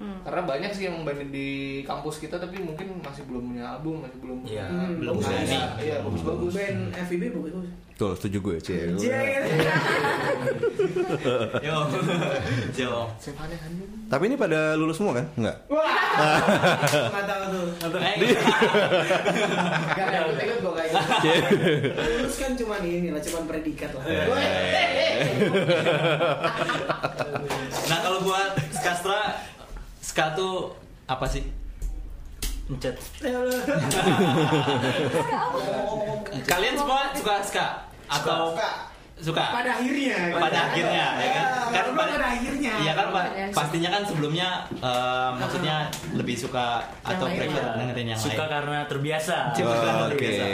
Hmm. Karena banyak sih yang band di kampus kita tapi mungkin masih belum punya album, masih belum Iya, Hmm, belum bagus. Iya, bagus bagus. band FIB bagus bagus Tuh, setuju gue, Cie. Yo, yo. Siapa kan? Tapi ini pada lulus semua kan? Enggak. nggak tahu tuh Eh, Gak ada ikut gue kayak Terus kan cuma ini lah, cuma predikat lah. Nah kalau buat Skastra, Ska tuh apa sih? Mencet. Kalian semua suka Ska atau suka? Pada akhirnya. Pada akhirnya, ya kan? Kan Kan pada akhirnya. Iya kan, Pastinya kan sebelumnya eh, maksudnya lebih suka atau prefer dengerin yang Suka lain. karena terbiasa. Suka karena Oke. terbiasa.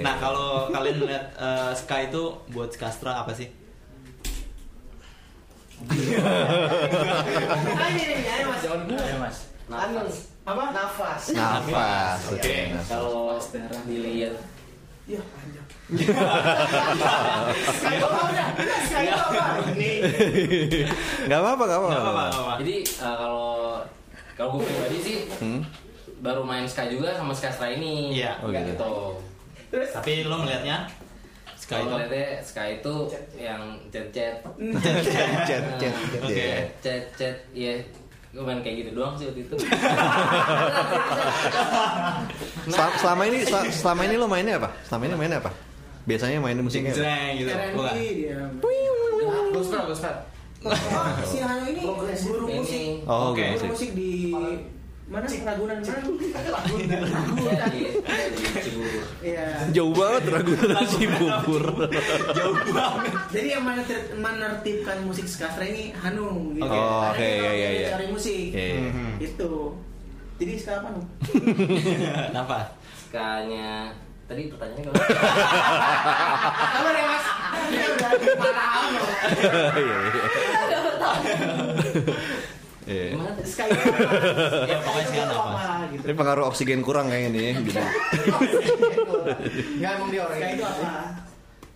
Nah kalau kalian melihat eh, Ska itu buat Skastra apa sih? Ini nih, ayo mas. Jangan gue. Ayo mas. Anu, apa? Nafas. Nafas. Oke. Kalau dilihat Iya, panjang. Gak apa-apa, gak Nggak apa-apa, apa-apa. nggak apa-apa. Jadi eh, kalau kalau gue pribadi sih Hmm? baru main Ska juga sama Skastra ini. Iya. Oh, gitu. Terus Tapi lo melihatnya Kalau itu Ska itu yang chat-chat. Chat, chat, chat, chat, Oke. ya. Chat-chat, iya. Gue main kayak gitu doang sih waktu itu. Sel- Selama ini, sel- selama ini lo mainnya apa? Selama ini mainnya apa? Biasanya mainin musiknya apa? Jreng gitu. Bukan. R&B dia. Gospel, gospel. Oh, si Hano ini guru musik. Oh. Guru musik di mana? Ragunan mana? Iya, Cibubur. Iya. Jauh banget Ragunan Cibubur. Jauh banget. Jadi yang menertib, menertibkan musik skastra ini Hanung gitu. Oke. Oh, oke, iya, iya, dia iya. Cari musik. Iya. Mhm. Itu. Jadi sekarang apa Nung? Kenapa? Skanya tadi pertanyaannya kalau Apa deh mas? Dia udah marah loh. Iya, iya. Iya. gimana tadi? Sky Ya, pokoknya Sky apa? gitu. Ini pengaruh oksigen kurang kayaknya nih. Gitu. Enggak emang dia orang Sky itu apa?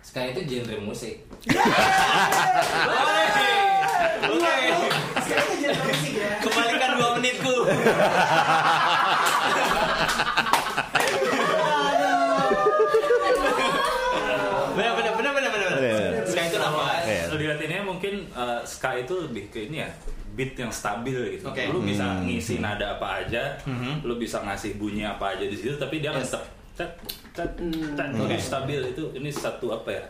Ska itu genre musik. Oke. Sky itu genre musik ya. Kembalikan dua menitku. Benar benar benar benar benar. Benar. Ska itu apa? Iya. Kalau dilihatinnya mungkin uh, ska itu lebih ke ini ya beat yang stabil gitu. Oke. Lu bisa Hmm. ngisi nada apa aja, Mhm. lu bisa ngasih bunyi apa aja di situ, tapi dia akan Yes. tetap cet Oke. itu stabil itu ini satu apa ya?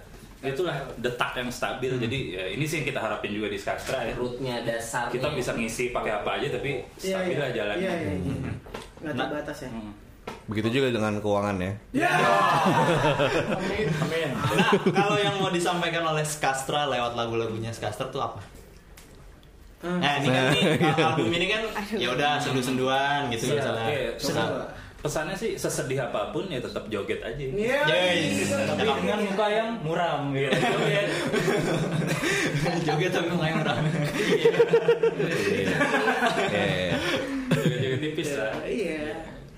Itulah detak yang stabil. Jadi ya, ini sih yang kita harapin juga di Skastra ya. Rootnya dasarnya. Kita bisa ngisi pakai apa aja tapi Iya, stabil iya. lah jalannya. Iya, iya, iya. Nggak Nah. terbatas ya. Hmm. Begitu juga dengan keuangan ya. Amin, amin. Nah, kalau yang mau disampaikan oleh Skastra lewat lagu-lagunya Skastra tuh apa? Nah, ini kan nih, album ini kan ya udah sendu-senduan gitu Iya, misalnya. iya. Nah, Pesan- pesannya sih sesedih apa pun ya tetap joget aja. Iya. Yes. Tapi dengan muka yang muram gitu. Joget. Joget tapi nggak murah. Iya. Joget-joget tipis lah. Iya.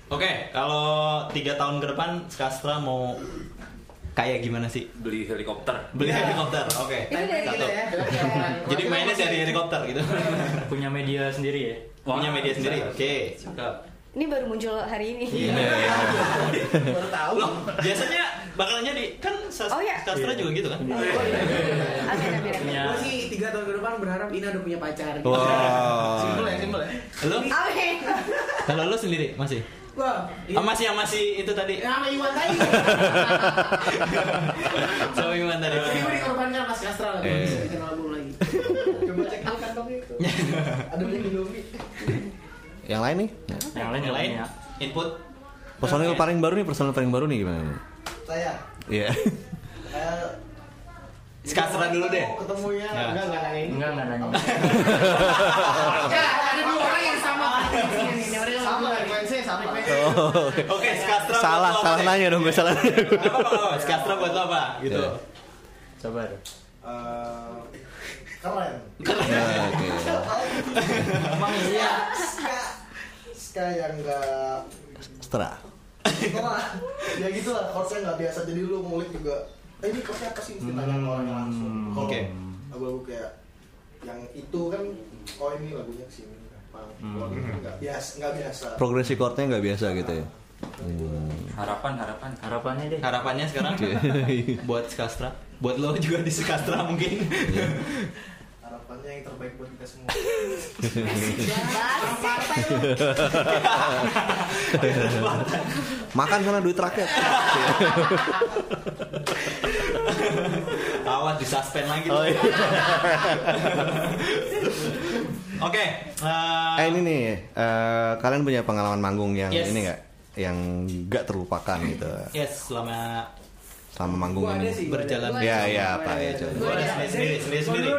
Oke, kalau tiga tahun ke depan Skastra mau kayak gimana sih? Beli helikopter. Beli helikopter, oke. Itu dari Satu. ya. Jadi mainnya dari helikopter gitu. Punya media sendiri ya. Punya media sendiri. Oke, cakep. Ini baru muncul hari ini. Iya. Baru tahu. Loh, biasanya bakalan jadi kan Sas- Oh, iya. Skastra juga gitu kan? Amin. Punya Gue sih tiga tahun ke depan berharap Ina udah punya pacar. Wah. Simpel ya, simpel ya. Lo? Amin. Kalau lo sendiri masih? Wah. Ah, masih yang masih itu tadi. Nama Iwan tadi. Sama Iman tadi. Tapi gue dikorbankan pas Kastra lah. Eh. Bisa bikin album lagi. Coba cek dulu kantongnya itu. Ada beli Indomie. Yang lain nih? yang lain Yang lain punya. input Personil paling baru nih, personil paling baru nih gimana? nih? Saya. Iya. eh, Skastra dulu deh. Ketemunya Ya. enggak enggak nanya. Enggak enggak nanya. Ya, ada dua orang yang sama. Sama, frekuensi sama. Oh, oke. Oke, Skastra. buat Salah, salah apa nanya dong, gue salah. apa-apa. Skastra buat lo apa? Gitu. Iya. Coba deh. Eh, keren. Ya, Oke. Emang iya. Ska, ska yang enggak. Setelah, ya gitu lah, chordnya nggak biasa jadi lu ngulik juga. Eh ini chordnya apa sih mesti tanya ke orangnya langsung. Kalau Oke. lagu-lagu kayak yang itu kan, oh ini lagunya sini. Nggak biasa, nggak biasa. Progresi chordnya nggak biasa gitu ya. Harapan, harapan. Harapannya deh. Harapannya sekarang buat Skastra, buat lo juga di Skastra mungkin. Harapannya yang terbaik buat kita semua. Makan sana duit rakyat. Awas di suspend lagi. Oh, iya. Oke. eh, Eh ini nih, eh, kalian punya pengalaman manggung yang Yes. ini nggak? Yang nggak terlupakan gitu Yes, selama selama manggung Gua ada ini. sih. berjalan. Gua Ya ada. ya apa ya coba. Gua ada sendiri sendiri sendiri. Oh,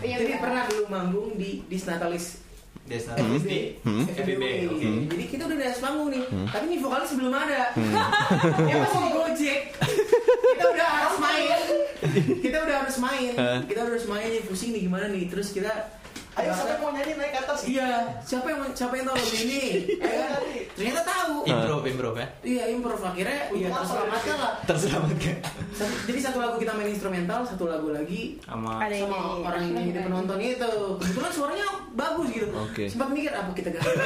iya Jadi pernah dulu manggung di Disnatalis Desa Hmm. FBB. Hmm. FBB. oke. Jadi kita udah dari panggung nih, tapi nih vokalis belum ada. ya masih di Gojek. kita udah harus main. Kita udah harus main. Kita udah harus main nih pusing nih gimana nih. Terus kita Ayo siapa yang mau nyanyi naik ke atas? Iya, siapa yang siapa yang tahu lagu ini? Ayo, ternyata tahu. Improv, improv ya. Iya, improv akhirnya ya terselamatkan lah. Terselamatkan. Jadi satu lagu kita main instrumental, satu lagu lagi Sama Ada orang yang nyanyi di penonton itu. Kebetulan suaranya bagus gitu. Oke. Sempat mikir apa kita ganti.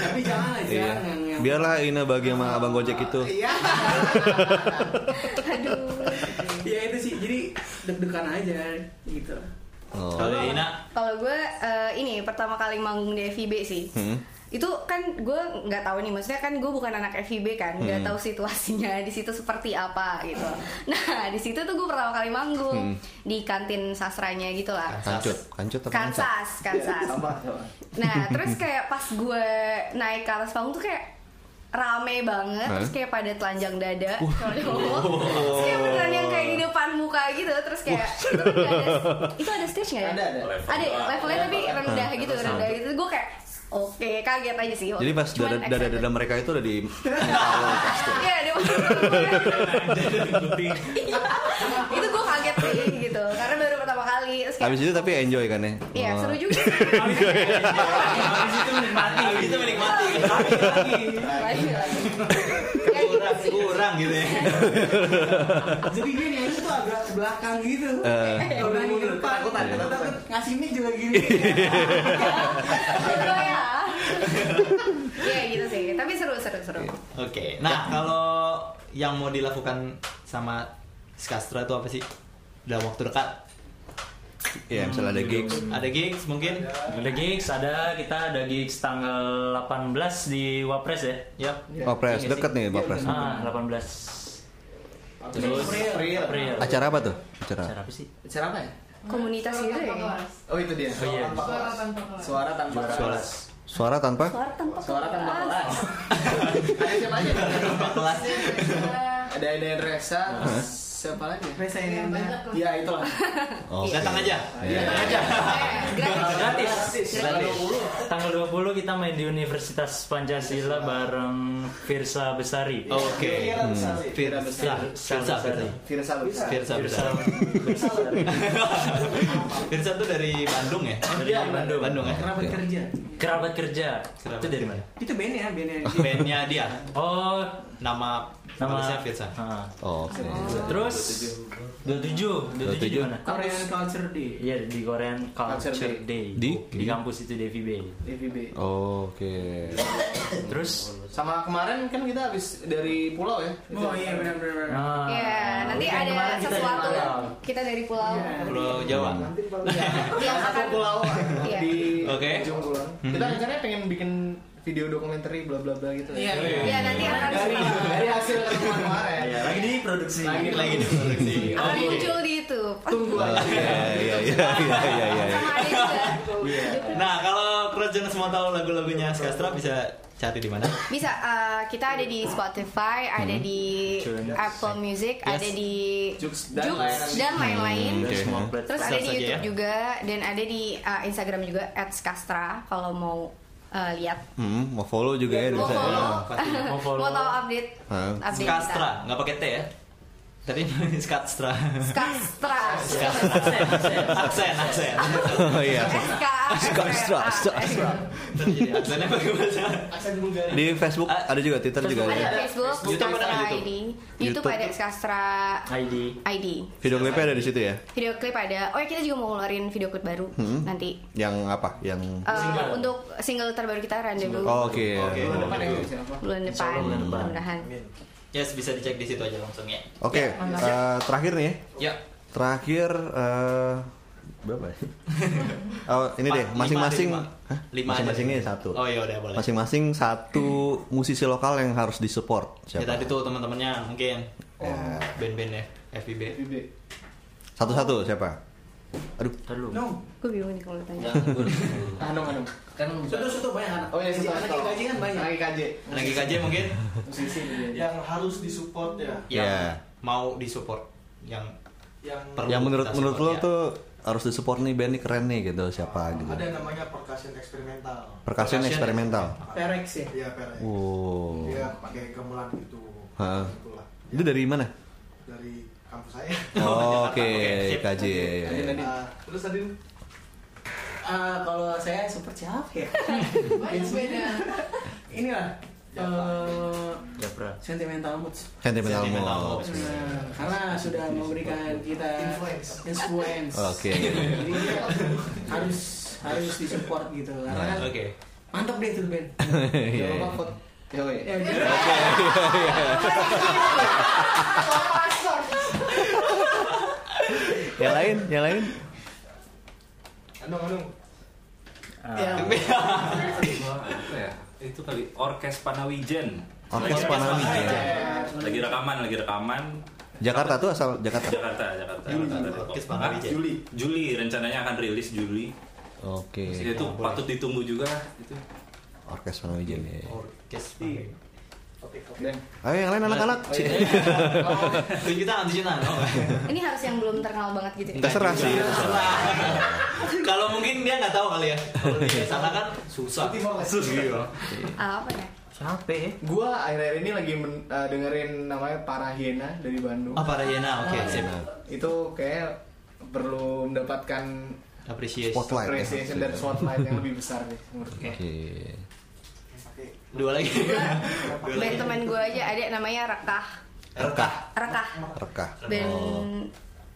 Tapi jangan lah Iya. jangan Biarlah Ina bagi sama abang Gojek itu. Iya. Aduh. Deg-degan aja gitu. Oh. Kalau Ina, Kalau gue eh, ini pertama kali manggung di FIB sih. Hmm. Itu kan gue nggak tahu nih, maksudnya kan gue bukan anak FIB kan, nggak Hmm. tahu situasinya di situ seperti apa gitu. Nah di situ tuh gue pertama kali manggung Hmm. di kantin sastranya gitu lah. Kancut, kancut apa kancut? Kansas, Kansas. Nah, terus kayak pas gue naik ke atas panggung tuh kayak rame banget, Hah? terus kayak pada telanjang dada, terus kayak beneran yang kayak di depan muka gitu, terus kayak itu, ada, itu ada stage nggak ya? Ada, ada. Level Ada levelnya. tapi rendah gitu, rendah gitu. Gue kayak oke kaget aja sih. Jadi pas dada dada, dada mereka itu udah di Iya, dia masuk Iya, itu gue kaget sih gitu, karena kayak, Habis itu tapi enjoy kan ya? Iya, Oh. seru juga. habis itu menikmati. Habis itu menikmati. Lagi, lagi. Ya, gitu kurang, kurang gitu ya. Jadi dia nyanyi tuh agak belakang gitu. Eh. Kalau udah ke depan, Ketakutan, takut takut ngasih mic juga gini. Seru ya. Iya gitu sih, tapi seru seru seru. Oke. Nah, kalau yang mau dilakukan sama Skastra itu apa sih? Dalam waktu dekat Iya, misalnya ada gigs. ada gigs mungkin? Ada gigs, ada kita ada gigs tanggal 18 di Wapres ya. Yap. Wapres, deket nih Wapres. Ah, 18. Terus April. April. Acara apa tuh? Acara. Acara apa sih? Cara apa ya? Komunitas gitu ya. Oh itu dia. Oh iya. Suara tanpa Suara. Suara Suara tanpa Suara tanpa Suara tanpa kelas. kelas. Ada siapa aja? kelasnya Ada ada Resa, siapa lagi? Resa ini Ya itulah. Oh, datang aja Iya, aja. Gratis. Gratis. Tanggal 20 kita main di Universitas Pancasila bareng Firsa Besari. oke Firsa besar. Firsa Firsa Firsa besar. Firsa Firsa Firsa Besari. Firsa tuh dari Bandung ya Dari Bandung. Bandung ya kerabat kerja. Kerabat kerja. Kerabat Itu dari mana? Itu band ya, band ya. bandnya dia Oh, nama nama Firsa Ah. Oh, Oke. Terus 27, 27 di mana? Korean Culture Day. Iya di Korean Culture, Culture Day. Di? di kampus itu DVB. DVB. Oke. Terus Sama kemarin kan kita habis dari pulau ya. Oh iya benar-benar. ah, Ya, nanti ada kemarin kita sesuatu pulau. kita dari pulau. Pulau Jawa Yang akan pulau Iya. di Oke. kulon. Kita rencananya pengen bikin video dokumenter bla bla bla gitu. Iya. Iya, nanti akan Dari dari hasil kemarin. Iya, lagi di produksi. Lagi lagi di produksi akan muncul di YouTube. Tunggu aja. Iya iya iya iya iya iya. Sama ada juga. nah kalau Krojen semua tahu lagu-lagunya Skastra bisa cari di mana Bisa uh, kita ada di Spotify, ada di Apple Music, ada di Jux dan lain-lain. Semua platform. Terus ada di aja YouTube ya. juga dan ada di uh, Instagram juga @skastra kalau mau uh, lihat. Hmm, mau follow juga ya Mau bisa. follow, Mau follow. mau tahu update, Hah? update Skastra nggak pakai T ya tadi Skastra Skastra. aksen aksen Oh iya. Tadi jadi aksennya bagaimana Di Facebook ada juga, Twitter juga Ada. Facebook, YouTube ada. ID. YouTube ada Skastra ID. ID. Video klipnya ada di situ ya. Video klip ada. Oh ya kita juga mau ngeluarin video klip baru Hmm. nanti. Yang apa? Yang Uh, untuk single terbaru kita Rendezvous Oh, Oke. Oke. Bulan depan ya bulan depan bulan depan. mudah-mudahan. Yes bisa dicek di situ aja langsung ya Oke, eh, terakhir nih ya. ya Terakhir eh berapa ya? Oh, ini deh, masing-masing lima, masing-masingnya satu. Oh, iya, udah, boleh. Masing-masing satu musisi lokal yang harus disupport. ya tadi tuh teman-temannya mungkin Ya. band-band ya FIB DVB. Satu-satu siapa? Aduh, Terlalu. No. Gue bingung nih kalau ditanya. Jangan gue. Anung anung. Kan Sudah sudah banyak anak. Oh iya, Gaji- satu anak yang gaji kan banyak. Lagi KJ. lagi KJ mungkin Musisi yang harus disupport ya yang Ya. mau disupport yang yang perlu yang menurut menurut lo support, ya. tuh harus disupport nih band nih keren nih gitu siapa gitu. ada yang namanya percussion eksperimental Percussion Percussion eksperimental. Perex ya. iya Pere Wow. dia pakai gamelan gitu Hah. itulah Itu dari mana? dari kampus saya Oh, Oke, Oke, sip. KJ. ya, ya. Nah, terus tadi Ah, kalau saya super siapa ya? beda. Inilah. eh, Japra. sentimental moods. Sentimental Sentimental Moods. Nah, karena sudah memberikan kita Influence. influence. Oke. Jadi ya, harus harus disupport gitu. Karena kan oke mantap deh tuh band. Iya. Jangan lupa vote. Yo, Ya, ya. gitu. Yang lain, yang lain. Anung Anung Ya, ya itu kali orkes Panawijen Orkes Panawijen. lagi rekaman lagi rekaman Jakarta tuh asal Jakarta. Jakarta Jakarta Orkes? Panawijen. Juli Juli rencananya akan rilis Juli Oke. itu patut ditunggu juga itu Orkes Panawijen ya. orkes Dan Ayo yang lain anak-anak. tangan tujuh tangan oh. Ini harus yang belum terkenal banget gitu. Terserah sih. terserah. kalau mungkin dia nggak tahu kali ya kalau di sana kan susah susah Ah, apa ya? Siapa ya? gua akhir-akhir ini lagi men- eh, dengerin namanya Parahiena dari Bandung. apa Rayana oke sip Itu kayak perlu mendapatkan appreciate Spotlight. ya. appreciation dan spotlight yang lebih besar nih menurut gua. Oke. Dua lagi dua Band lagi teman gue aja ada namanya Rekah. Rekah. Rekah. Rekah. Band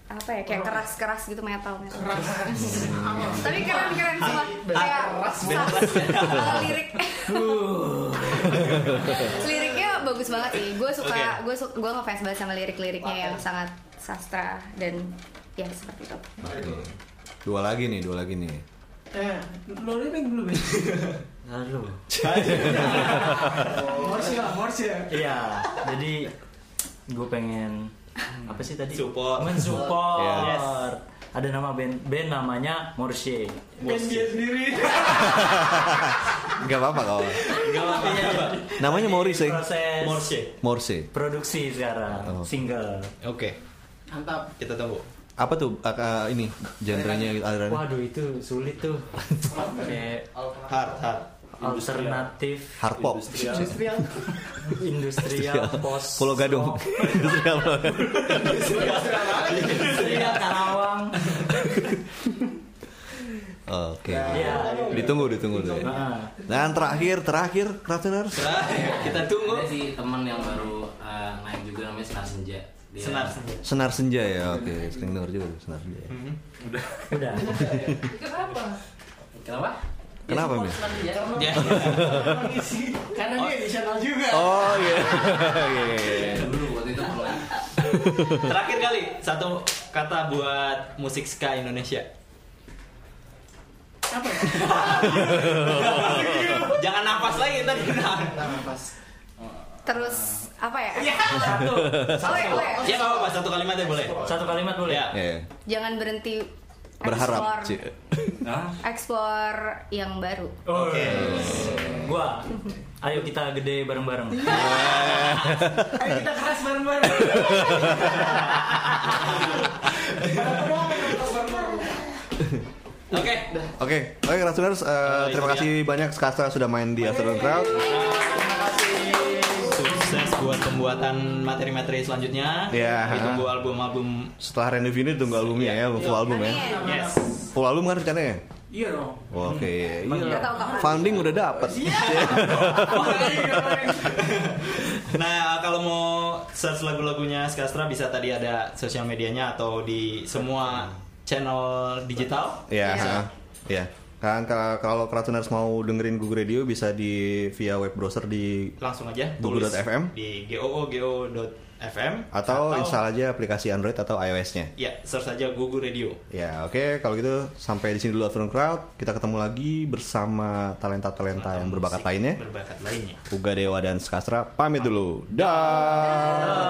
apa ya kayak keras-keras gitu metal metal. Tapi keren-keren semua kayak sa- lirik. Liriknya bagus banget sih. Gue suka Oke. gue su gue ngefans banget sama lirik-liriknya yang sangat sastra dan ya seperti itu. Dua lagi nih, dua lagi nih. Eh, lo ini belum ya? Lalu. Morsi lah, Morsi ya. Iya, jadi gue pengen apa sih tadi? Support. Mensupport. Yes. Ada nama band band namanya Morse. Band dia sendiri. Gak apa-apa kau. Gak apa-apa. Namanya. Proses Morse. Morse. produksi sekarang, Oh. single. Oke. Mantap. Kita tunggu. Apa tuh uh, uh, ini genrenya gitu alirannya? Waduh itu sulit tuh. Kayak Hard, hard. alternatif, Hard pop. Industrial. industrial, post, Pulau Gadung. Industrial industrial Karawang. Oke. Iya. Ditunggu, ditunggu tuh. ya. Nah, Dan terakhir, terakhir, Crafteners. Nah, kita tunggu. Ada sih teman yang baru uh, naik juga namanya Senar Senja. Dia- Senar senja. Senar senja ya, oke. Sering denger juga senar senja. ya. udah. Kenapa? Kenapa? Kenapa, Ya, Mi? Senar Senja. Ya. Karena dia edisional juga. Oh iya. Iya, iya, iya. Dulu waktu itu. Terakhir kali satu kata buat musik ska Indonesia. Apa ya? Jangan nafas lagi tadi. Terus apa ya? Satu, Oh, ya, oh, ya. Ya nggak apa-apa satu kalimat ya boleh. satu kalimat boleh. Ya. Iya. Jangan berhenti Berharap. explore, yang baru. Oke. Gua, ayo kita gede bareng-bareng. Ayo kita keras bareng-bareng. Oke. Oke, oke Crafteners, uh, terima kasih banyak Skasta sudah main di Afternoon Crowd. Buat pembuatan materi-materi selanjutnya. Ya. Ditunggu album-album. Setelah Randy ini tunggu albumnya ya, full album ya. Yes. Full album kan rencananya? Iya dong. Oke, Nggak tahu kapan. funding udah dapet. Nah, kalau mau search lagu-lagunya Skastra bisa tadi ada sosial medianya atau di semua channel digital. Ya, Iya. ya. Kan kalau- Crafteners mau dengerin Google Radio bisa di via web browser di Langsung aja Google tulis FM. di goo.go.fm atau install aja aplikasi Android atau iOS-nya. Ya, search saja Google Radio. Ya, oke. Kalau gitu sampai di sini dulu Afternoon Crowd. Kita ketemu lagi bersama talenta-talenta yang berbakat Musik lainnya. Berbakat lainnya. Uga Dewa dan Skastra pamit dulu. Dah.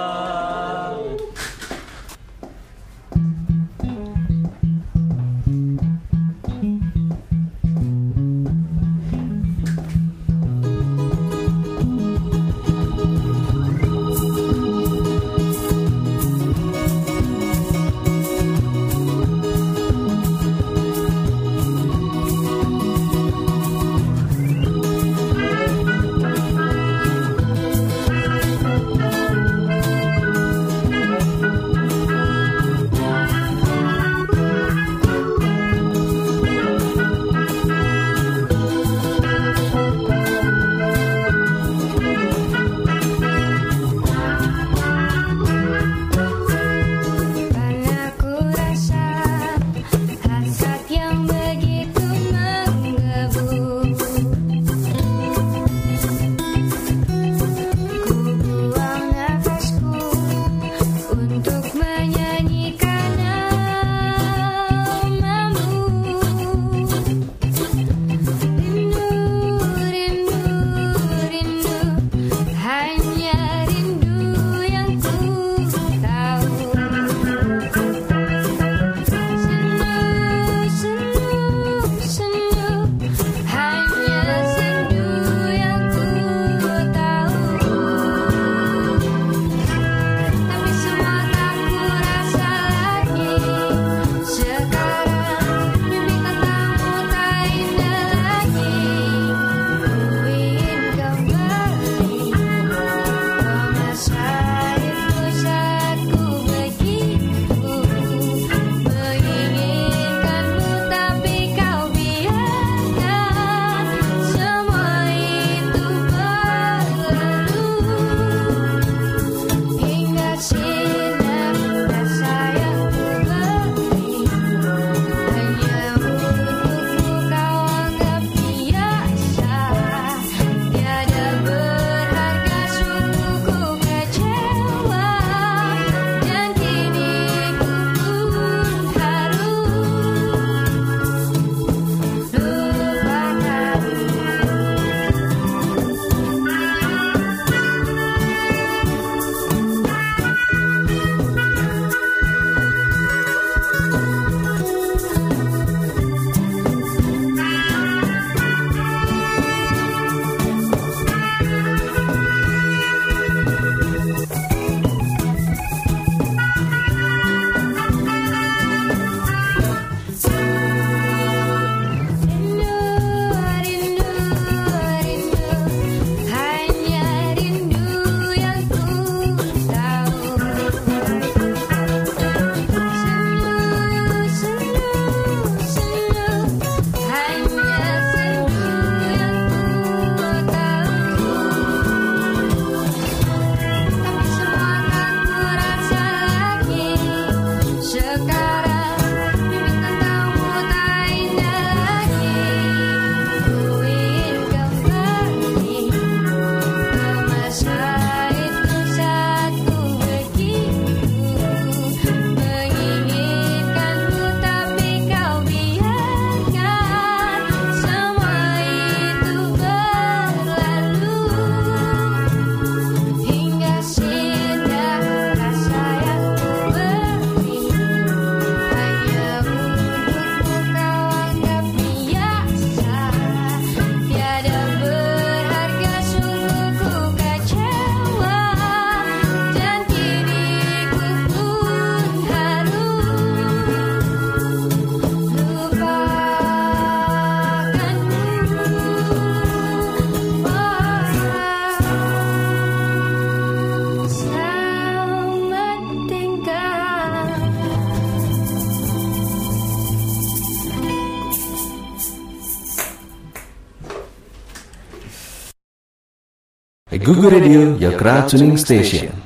Radio, crowd tuning station.